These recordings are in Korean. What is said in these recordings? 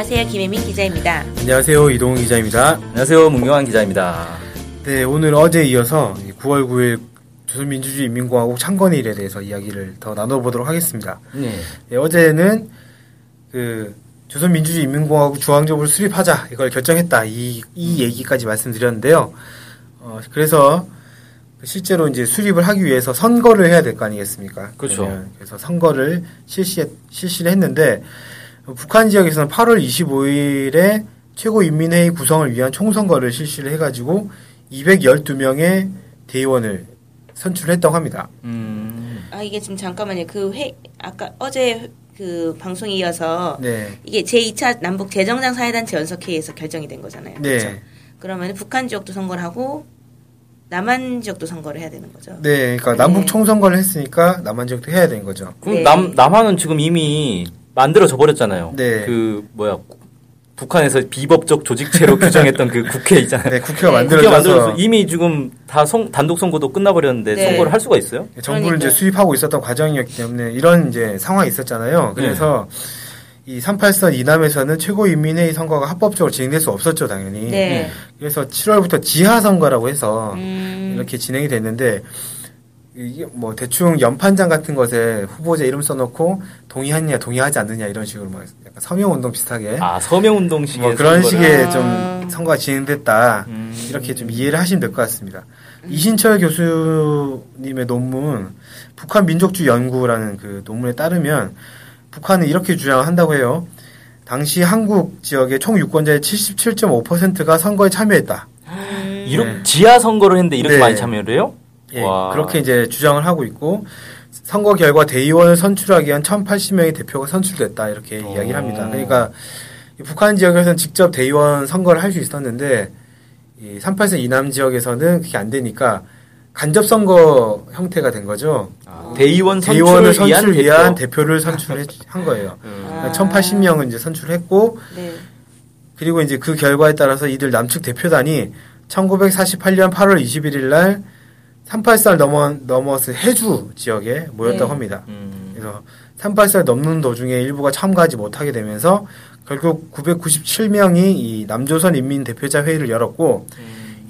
안녕하세요. 김혜민 기자입니다. 안녕하세요. 이동훈 기자입니다. 안녕하세요. 문경환 기자입니다. 네, 오늘 어제 이어서 9월 9일 조선민주주의인민공화국 창건일에 대해서 이야기를 더 나눠보도록 하겠습니다. 네. 네, 어제는 그 조선민주주의인민공화국 중앙정부를 수립하자 이걸 결정했다 이, 이 얘기까지 말씀드렸는데요. 어, 그래서 실제로 이제 수립을 하기 위해서 선거를 해야 될 거 아니겠습니까? 그렇죠. 그래서 선거를 실시 실시를 했는데 북한 지역에서는 8월 25일에 최고인민회의 구성을 위한 총선거를 실시를 해가지고 212명의 대의원을 선출했다고 합니다. 음. 아 이게 지금 잠깐만요. 그 회 아까 어제 그 방송에 이어서 네. 이게 제2차 남북 재정상 사회단체 연석회의에서 결정이 된 거잖아요. 네. 그렇죠? 그러면 북한 지역도 선거를 하고 남한 지역도 선거를 해야 되는 거죠. 네, 그러니까 남북 총선거를 했으니까 남한 지역도 해야 되는 거죠. 그럼 네. 남 남한은 지금 이미 만들어져 버렸잖아요. 네. 그 뭐야 북한에서 비법적 조직체로 규정했던 그 국회 있잖아요. 네, 국회가 국회 만들어져서 이미 지금 다 선, 단독 선거도 끝나버렸는데 네. 선거를 할 수가 있어요? 정부를 이제 그러니까요. 수립하고 있었던 과정이었기 때문에 이런 이제 상황이 있었잖아요. 그래서 이 38선 이남에서는 최고인민회의 선거가 합법적으로 진행될 수 없었죠, 당연히. 네. 그래서 7월부터 지하 선거라고 해서 음, 이렇게 진행이 됐는데 이게 뭐 대충 연판장 같은 것에 후보자 이름 써놓고 동의하느냐 동의하지 않느냐 이런 식으로 막 약간 서명 운동 비슷하게 아 서명 운동식의 뭐 그런 식의 아. 좀 선거가 진행됐다 음. 이렇게 좀 이해를 하시면 될 것 같습니다. 이신철 교수님의 논문 북한 민족주 연구라는 그 논문에 따르면 북한은 이렇게 주장한다고 해요. 당시 한국 지역의 총 유권자의 77.5%가 선거에 참여했다. 이렇게 네. 지하 선거를 했는데 이렇게 네. 많이 참여를 해요? 예, 와. 그렇게 이제 주장을 하고 있고 선거 결과 대의원을 선출하기 위한 1,080명의 대표가 선출됐다 이렇게 오. 이야기를 합니다. 그러니까 이 북한 지역에서는 직접 대의원 선거를 할 수 있었는데 이 38선 이남 지역에서는 그게 안 되니까 간접 선거 형태가 된 거죠. 아, 대의원 대의원을 선출을 위한, 선출 위한 대표. 대표 를 선출한 거예요. 음. 1,080명은 이제 선출했고 네. 그리고 이제 그 결과에 따라서 이들 남측 대표단이 1948년 8월 21일 날 38살 넘어, 넘어서 해주 지역에 모였다고 네. 합니다. 음. 그래서 38살 넘는 도중에 일부가 참가하지 못하게 되면서 결국 997명이 이 남조선 인민대표자 회의를 열었고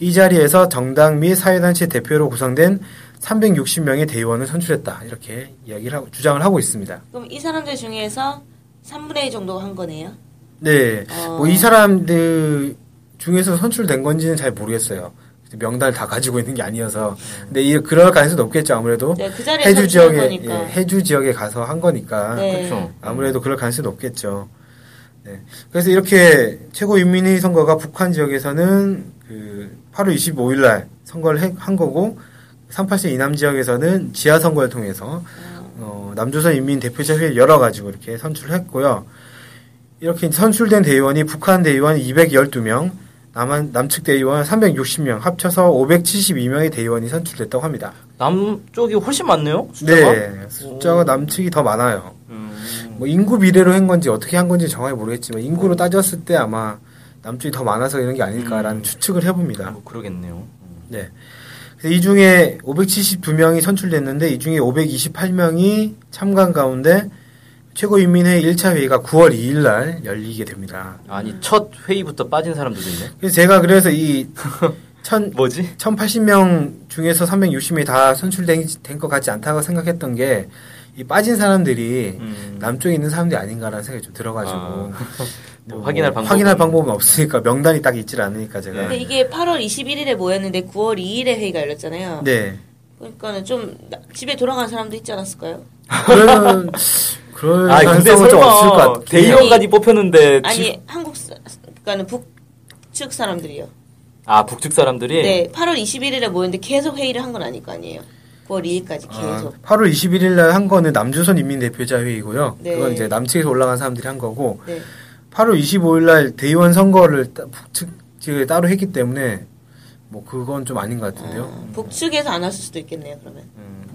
이 자리에서 정당 및 사회단체 대표로 구성된 360명의 대의원을 선출했다. 이렇게 이야기를 하고, 주장을 하고 있습니다. 그럼 이 사람들 중에서 3분의 1 정도 한 거네요. 네. 어. 뭐이 사람들 중에서 선출된 건지는 잘 모르겠어요. 명단을 다 가지고 있는 게 아니어서. 근데 이 그럴 가능성이 높겠죠. 아무래도 네, 그 자리에 해주 지역에. 예, 해주 지역에 가서 한 거니까 네. 그렇죠. 아무래도 그럴 가능성이 높겠죠. 네. 그래서 이렇게 최고인민회의 선거가 북한 지역에서는 그 8월 25일 날 선거를 해- 한 거고 38세 이남 지역에서는 지하 선거를 통해서 어, 남조선 인민 대표자 회의를 열어 가지고 이렇게 선출을 했고요. 이렇게 선출된 대의원이 북한 대의원 212명, 남한 남측 대의원 360명 합쳐서 572명의 대의원이 선출됐다고 합니다. 남쪽이 훨씬 많네요. 숫자가? 네, 숫자가 남측이 더 많아요. 음. 뭐 인구 비례로 한 건지 어떻게 한 건지 정확히 모르겠지만 인구로 따졌을 때 아마 남쪽이 더 많아서 이런 게 아닐까라는 음. 추측을 해봅니다. 뭐 그러겠네요. 네. 그래서 이 중에 572명이 선출됐는데 이 중에 528명이 참관 가운데 최고인민회의 1차 회의가 9월 2일 날 열리게 됩니다. 아니 첫 회의부터 빠진 사람들도 있네. 그래서 제가 그래서 이 천, 뭐지? 1080명 중에서 360명이 다 선출된 것 같지 않다고 생각했던 게 이 빠진 사람들이 음. 남쪽에 있는 사람들이 아닌가라는 생각이 좀 들어가지고 아. 뭐 확인할 방법은- 확인할 방법은 없으니까 명단이 딱 있질 않으니까 제가 근데 이게 8월 21일에 모였는데 9월 2일에 회의가 열렸잖아요. 네 그러니까는 좀 나- 집에 돌아간 사람도 있지 않았을까요? 그런 그럴 아 근데 가능성은 좀 없을 것 설마 같아요. 대의원까지 뽑혔는데 아니 지- 한국 사, 그러니까는 북측 사람들이요. 아 북측 사람들이 네, 8월 21일에 모였는데 계속 회의를 한 건 아닐 거 아니에요. 9월 2일까지 아, 계속. 8월 21일 날 한 거는 남조선 인민대표자 회의고요. 네. 그건 이제 남측에서 올라간 사람들이 한 거고 네. 8월 25일 날 대의원 선거를 따- 북측 지역에 따로 했기 때문에 뭐 그건 좀 아닌 것 같은데요. 어, 북측에서 안 왔을 수도 있겠네요. 그러면.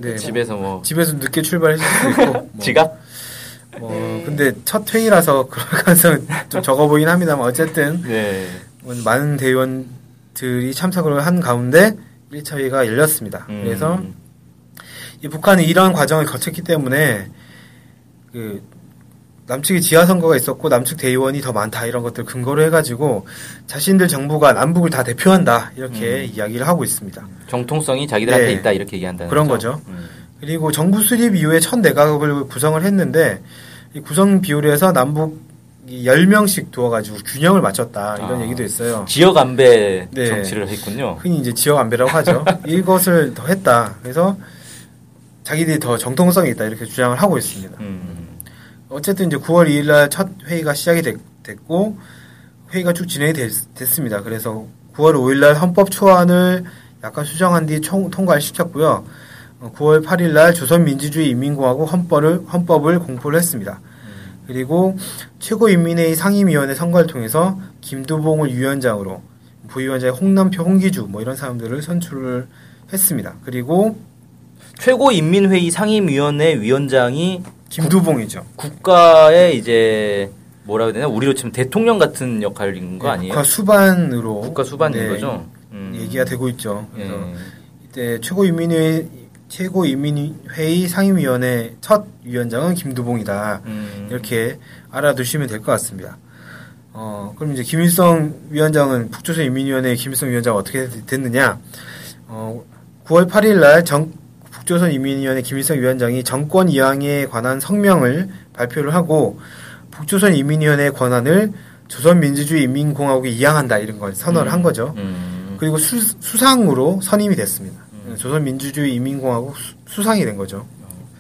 네. 집에서 뭐 집에서 늦게 출발했을 수도 있고. 뭐, 지갑? 뭐 네. 근데 첫 회의라서 그럴 가능성은 좀 적어 보이긴 합니다만 어쨌든 네. 뭐 많은 대의원들이 참석을 한 가운데 1차 회의가 열렸습니다. 음. 그래서 이 북한은 이러한 과정을 거쳤기 때문에 그 남측이 지하 선거가 있었고 남측 대의원이 더 많다 이런 것들 근거로 해가지고 자신들 정부가 남북을 다 대표한다 이렇게 이야기를 하고 있습니다. 정통성이 자기들한테 네. 있다 이렇게 얘기한다는 그런 거죠. 거죠. 음. 그리고 정부 수립 이후에 첫 내각을 구성을 했는데 이 구성 비율에서 남북 10명씩 두어가지고 균형을 맞췄다 이런 아. 얘기도 있어요. 지역 안배 네. 정치를 했군요. 흔히 이제 지역 안배라고 하죠. 이것을 더 했다. 그래서 자기들이 더 정통성이 있다 이렇게 주장을 하고 있습니다. 음. 어쨌든 이제 9월 2일 날 첫 회의가 시작이 됐, 고 회의가 쭉 진행이 됐, 습니다 그래서 9월 5일 날 헌법 초안을 약간 수정한 뒤 총, 통과를 시켰고요. 어, 9월 8일 날 조선민주주의 인민공화국 헌법을 헌법을 공포를 했습니다. 그리고 최고인민회의 상임위원회 선거를 통해서 김두봉을 위원장으로 부위원장의 홍남표, 홍기주 뭐 이런 사람들을 선출을 했습니다. 그리고 최고인민회의 상임위원회 위원장이 김두봉이죠. 국가의 이제 뭐라 해야 되나 우리로 치면 대통령 같은 역할인 거 네, 아니에요? 국가 수반으로 국가 수반인 네, 거죠. 음. 얘기가 되고 있죠. 예. 그래서 이때 최고인민회의 최고인민회의 상임위원회 첫 위원장은 김두봉이다. 음. 이렇게 알아두시면 될 것 같습니다. 어, 그럼 이제 김일성 위원장은 북조선 인민위원회 김일성 위원장 어떻게 됐느냐? 어, 9월 8일 날 정, 북조선 인민위원회 김일성 위원장이 정권 이양에 관한 성명을 발표를 하고 북조선 인민위원회 권한을 조선민주주의 인민공화국에 이양한다 이런 걸 선언을 한 거죠. 음. 그리고 수, 수상으로 선임이 됐습니다. 조선민주주의 인민공화국 수, 수상이 된 거죠.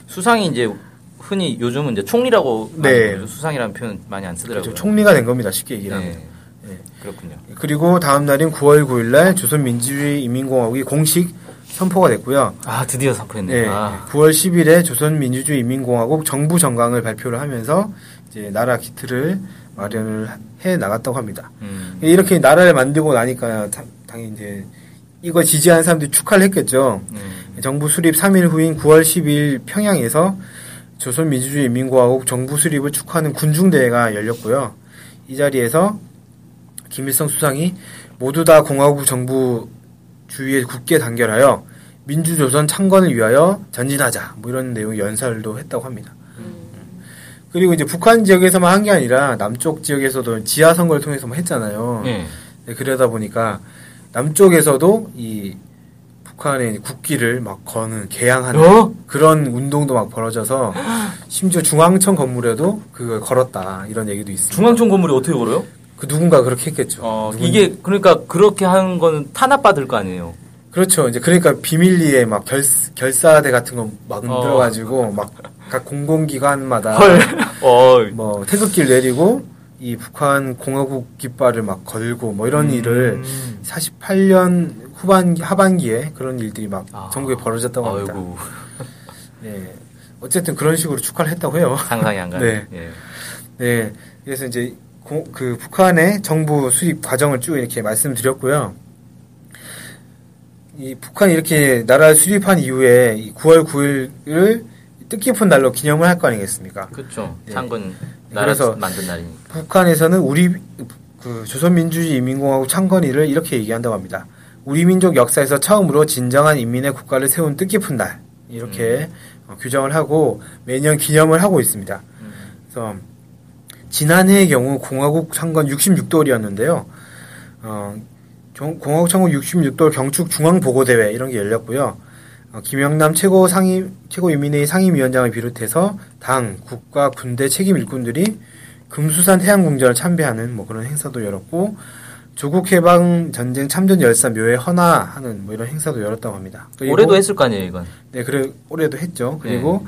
수상이 이제 흔히 요즘은 이제 총리라고 네. 수상이라는 표현 많이 안 쓰더라고요. 그렇죠. 총리가 된 겁니다. 쉽게 얘기를 하면. 네. 네. 그렇군요. 그리고 다음 날인 9월 9일 날 조선민주주의 인민공화국이 공식 선포가 됐고요. 아 드디어 선포했네. 네. 아. 9월 10일에 조선민주주의 인민공화국 정부 정강을 발표를 하면서 이제 나라 기틀을 마련을 해 나갔다고 합니다. 음. 이렇게 나라를 만들고 나니까 다- 당연히 이제 이거 지지하는 사람들이 축하를 했겠죠. 음. 정부 수립 3일 후인 9월 10일 평양에서 조선민주주의 인민공화국 정부 수립을 축하하는 군중대회가 열렸고요. 이 자리에서 김일성 수상이 모두 다 공화국 정부 주위에 굳게 단결하여 민주조선 창건을 위하여 전진하자 뭐 이런 내용 연설도 했다고 합니다. 그리고 이제 북한 지역에서만 한 게 아니라 남쪽 지역에서도 지하 선거를 통해서 뭐 했잖아요. 네. 네, 그러다 보니까 남쪽에서도 이 북한의 국기를 막 거는 개양하는 어? 그런 운동도 막 벌어져서 심지어 중앙청 건물에도 그걸 걸었다 이런 얘기도 있습니다. 중앙청 건물이 어떻게 걸어요? 그 누군가 그렇게 했겠죠. 어, 이게 그러니까 그렇게 하는 거는 탄압받을 거 아니에요. 그렇죠. 이제 그러니까 비밀리에 막 결, 결사대 같은 거막 어. 만들어가지고 막각 공공기관마다 헐. 어. 뭐 태극기를 내리고 이 북한 공화국 깃발을 막 걸고 뭐 이런 일을 음. 48년 후반 하반기에 그런 일들이 막 아. 전국에 벌어졌다고 합니다. 아이고 네. 어쨌든 그런 식으로 축하를 했다고 해요. 상상이 안 가네. 네. 예. 네. 그래서 이제 고- 그 북한의 정부 수립 과정을 쭉 이렇게 말씀드렸고요. 이 북한이 이렇게 나라를 수립한 이후에 이 9월 9일을 뜻깊은 날로 기념을 할 거 아니겠습니까? 그렇죠. 네. 창건 나라 그래서 만든 날이니까. 북한에서는 우리 그 조선민주주의 인민공화국 창건일을 이렇게 얘기한다고 합니다. 우리 민족 역사에서 처음으로 진정한 인민의 국가를 세운 뜻깊은 날 이렇게 어, 규정을 하고 매년 기념을 하고 있습니다. 그래서 지난해의 경우 공화국 창건 66돌이었는데요. 어, 종- 공화국 창건 66돌 경축 중앙 보고 대회 이런 게 열렸고요. 어, 김영남 최고 상임 최고인민회의 상임위원장을 비롯해서 당, 국가, 군대 책임 일꾼들이 금수산 태양궁전을 참배하는 뭐 그런 행사도 열었고 조국 해방 전쟁 참전 열사 묘에 헌화하는 뭐 이런 행사도 열었다고 합니다. 올해도 했을 거 아니에요, 이건. 네, 그래 올해도 했죠. 그리고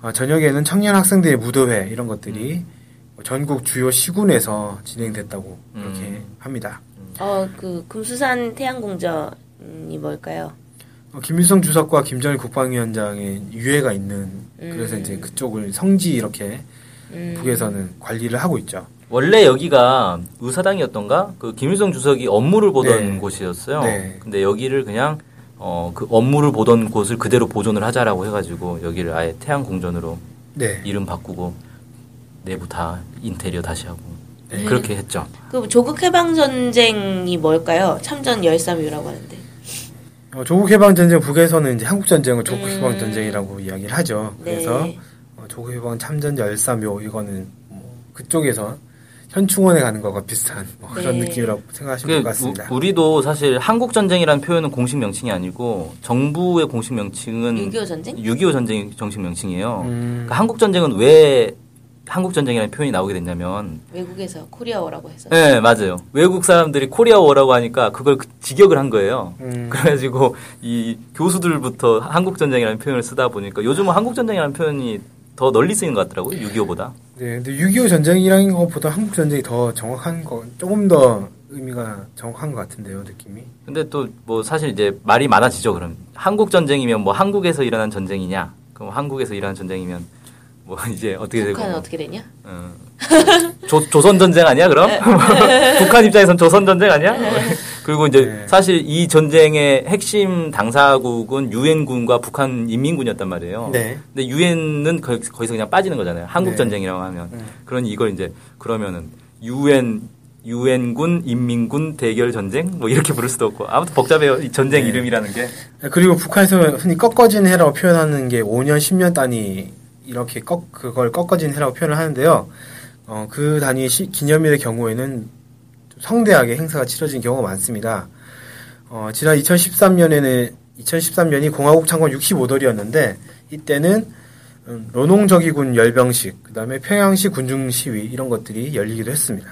어, 저녁에는 청년 학생들의 무도회 이런 것들이 전국 주요 시군에서 진행됐다고 그렇게 음. 합니다. 어, 그 금수산 태양궁전이 뭘까요? 어, 김일성 주석과 김정일 국방위원장의 유해가 있는 그래서 음. 이제 그쪽을 성지 이렇게 음. 북에서는 관리를 하고 있죠. 원래 여기가 의사당이었던가 그 김일성 주석이 업무를 보던 네. 곳이었어요. 네. 근데 여기를 그냥 어 그 업무를 보던 곳을 그대로 보존을 하자라고 해가지고 여기를 아예 태양 공전으로 네. 이름 바꾸고 내부 다 인테리어 다시 하고 네. 그렇게 했죠. 그 조국 해방 전쟁이 뭘까요? 참전 열삼유라고 하는데. 어, 조국 해방 전쟁 북에서는 이제 한국 전쟁을 조국 음. 해방 전쟁이라고 이야기를 하죠. 그래서 네. 어, 조국 해방 참전 열사묘 이거는 뭐 그쪽에서 현충원에 가는 거가 비슷한 뭐 그런 네. 느낌이라고 생각하시면 그될것 같습니다. 우, 리도 사실 한국 전쟁이라는 표현은 공식 명칭이 아니고 정부의 공식 명칭은 6.25 전쟁? 6.25 전쟁이 정식 명칭이에요. 음. 그러니까 한국 전쟁은 왜 한국 전쟁이라는 표현이 나오게 됐냐면 외국에서 Korea War라고 해서. 네, 맞아요. 외국 사람들이 Korea War라고 하니까 그걸 그- 직역을 한 거예요. 음. 그래가지고 이 교수들부터 한국 전쟁이라는 표현을 쓰다 보니까 요즘은 한국 전쟁이라는 표현이 더 널리 쓰이는 것 같더라고요. 6.25보다. 네, 근데 6.25 전쟁이라는 것보다 한국 전쟁이 더 정확한 거, 조금 더 의미가 정확한 것 같은데요, 느낌이. 근데 또 뭐 사실 이제 말이 많아지죠. 그럼 한국 전쟁이면 뭐 한국에서 일어난 전쟁이냐? 그럼 한국에서 일어난 전쟁이면 뭐 이제 어떻게 되고? 북한은 뭐, 어떻게 되냐? 어. 조, 조선 전쟁 아니야? 그럼 북한 입장에선 조선 전쟁 아니야? 그리고 이제 네. 사실 이 전쟁의 핵심 당사국은 유엔군과 북한 인민군이었단 말이에요. 네. 근데 유엔은 거, 기서 그냥 빠지는 거잖아요. 한국 네. 전쟁이라고 하면. 네. 그러니 이걸 이제 그러면은 유엔 유엔군 인민군 대결 전쟁 뭐 이렇게 부를 수도 없고 아무튼 복잡해요. 이 전쟁 네. 이름이라는 게. 그리고 북한에서 흔히 꺾어진 해라고 표현하는 게 5년, 10년 단위 이렇게 꺾, 그걸 꺾어진 해라고 표현을 하는데요. 어, 그 단위 시, 기념일의 경우에는 성대하게 행사가 치러진 경우가 많습니다. 어, 지난 2013년에는 2013년이 공화국 창건 65돌이었는데 이때는 음, 로농저기군 열병식, 그다음에 평양시 군중 시위 이런 것들이 열리기도 했습니다.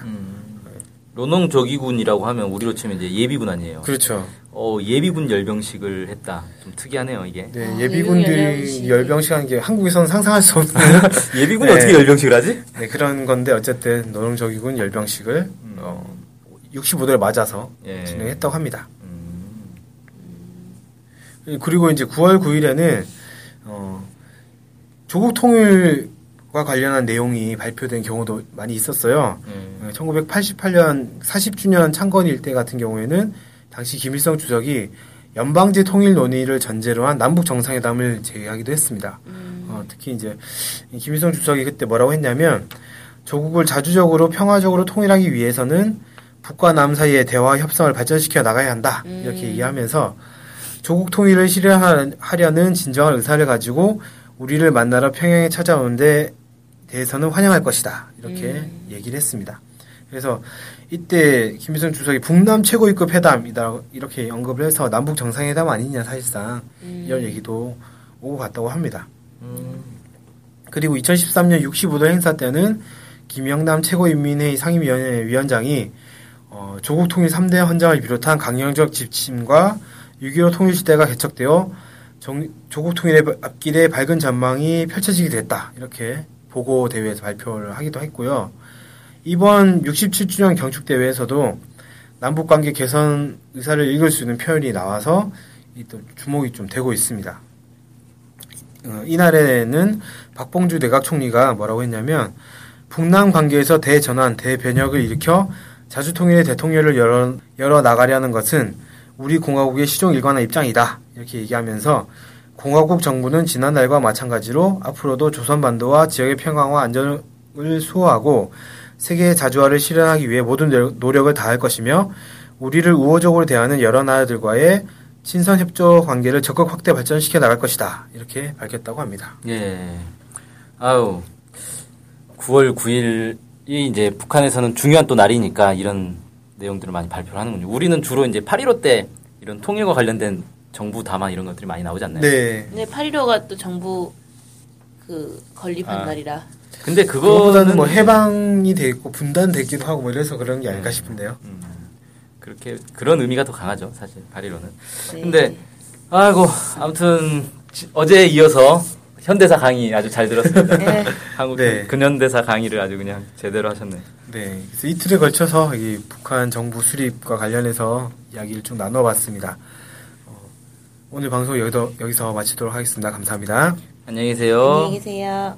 로농조기군이라고 하면 우리로 치면 이제 예비군 아니에요. 그렇죠. 어, 예비군 열병식을 했다. 좀 특이하네요, 이게. 네, 아, 예비군들이 열병식. 열병식 하는 게 한국에서는 상상할 수 없는 예비군이 네. 어떻게 열병식을 하지? 네, 그런 건데 어쨌든 노동적이군 열병식을 어, 65도를 맞아서 예. 진행했다고 합니다. 음, 그리고 이제 9월 9일에는 어, 조국 통일과 관련한 내용이 발표된 경우도 많이 있었어요. 음. 어, 1988년 40주년 창건 일 때 같은 경우에는 당시 김일성 주석이 연방제 통일 논의를 전제로 한 남북 정상회담을 제의하기도 했습니다. 어, 특히 이제 이 김일성 주석이 그때 뭐라고 했냐면 조국을 자주적으로 평화적으로 통일하기 위해서는 북과 남 사이의 대화 협상을 발전시켜 나가야 한다. 이렇게 얘기하면서 조국 통일을 실현하려는 진정한 의사를 가지고 우리를 만나러 평양에 찾아오는데 대해서는 환영할 것이다. 이렇게 얘기를 했습니다. 그래서 이때 김일성 주석이 북남 최고위급 회담이다 이렇게 언급을 해서 남북 정상회담 아니냐 사실상 이런 얘기도 오고 갔다고 합니다. 그리고 2013년 65도 행사 때는 김영남 최고인민회의 상임위원회 위원장이 어, 조국 통일 3대 헌장을 비롯한 강령적 지침과 6.15 통일 시대가 개척되어 정- 조국 통일의 앞길에 밝은 전망이 펼쳐지게 됐다. 이렇게 보고 대회에서 발표를 하기도 했고요. 이번 67주년 경축대회에서도 남북관계 개선 의사를 읽을 수 있는 표현이 나와서 이또 주목이 좀 되고 있습니다. 어, 이날에는 박봉주 내각 총리가 뭐라고 했냐면 북남 관계에서 대전환, 대변혁을 일으켜 자주통일의 대통령을 열어, 열어 나가려는 것은 우리 공화국의 시종 일관한 입장이다. 이렇게 얘기하면서 공화국 정부는 지난달과 마찬가지로 앞으로도 조선반도와 지역의 평화와 안전을 수호하고 세계의 자주화를 실현하기 위해 모든 노- 노력을 다할 것이며 우리를 우호적으로 대하는 여러 나라들과의 친선 협조 관계를 적극 확대 발전시켜 나갈 것이다. 이렇게 밝혔다고 합니다. 예. 아유. 9월 9일이 이제 북한에서는 중요한 또 날이니까 이런 내용들을 많이 발표를 하는군요. 우리는 주로 이제 8.15 때 이런 통일과 관련된 정부 담화 이런 것들이 많이 나오지 않나요? 네. 근데 8.15가 또 정부 그 건립한 아. 날이라. 근데 그거보다는 그거는 뭐 해방이 돼 있고 분단되기도 하고 뭐 이래서 그런 게 아닐까 싶은데요. 그렇게 그런 의미가 더 강하죠, 사실 8.15는. 네. 근데 아이고 아무튼 지- 어제에 이어서 현대사 강의 아주 잘 들었습니다. 네. 한국 네. 근현대사 강의를 아주 그냥 제대로 하셨네. 네. 그래서 이틀에 걸쳐서 이 북한 정부 수립과 관련해서 이야기를 쭉 나눠봤습니다. 어, 오늘 방송 여기서, 여기서 마치도록 하겠습니다. 감사합니다. 안녕히 계세요. 안녕히 계세요.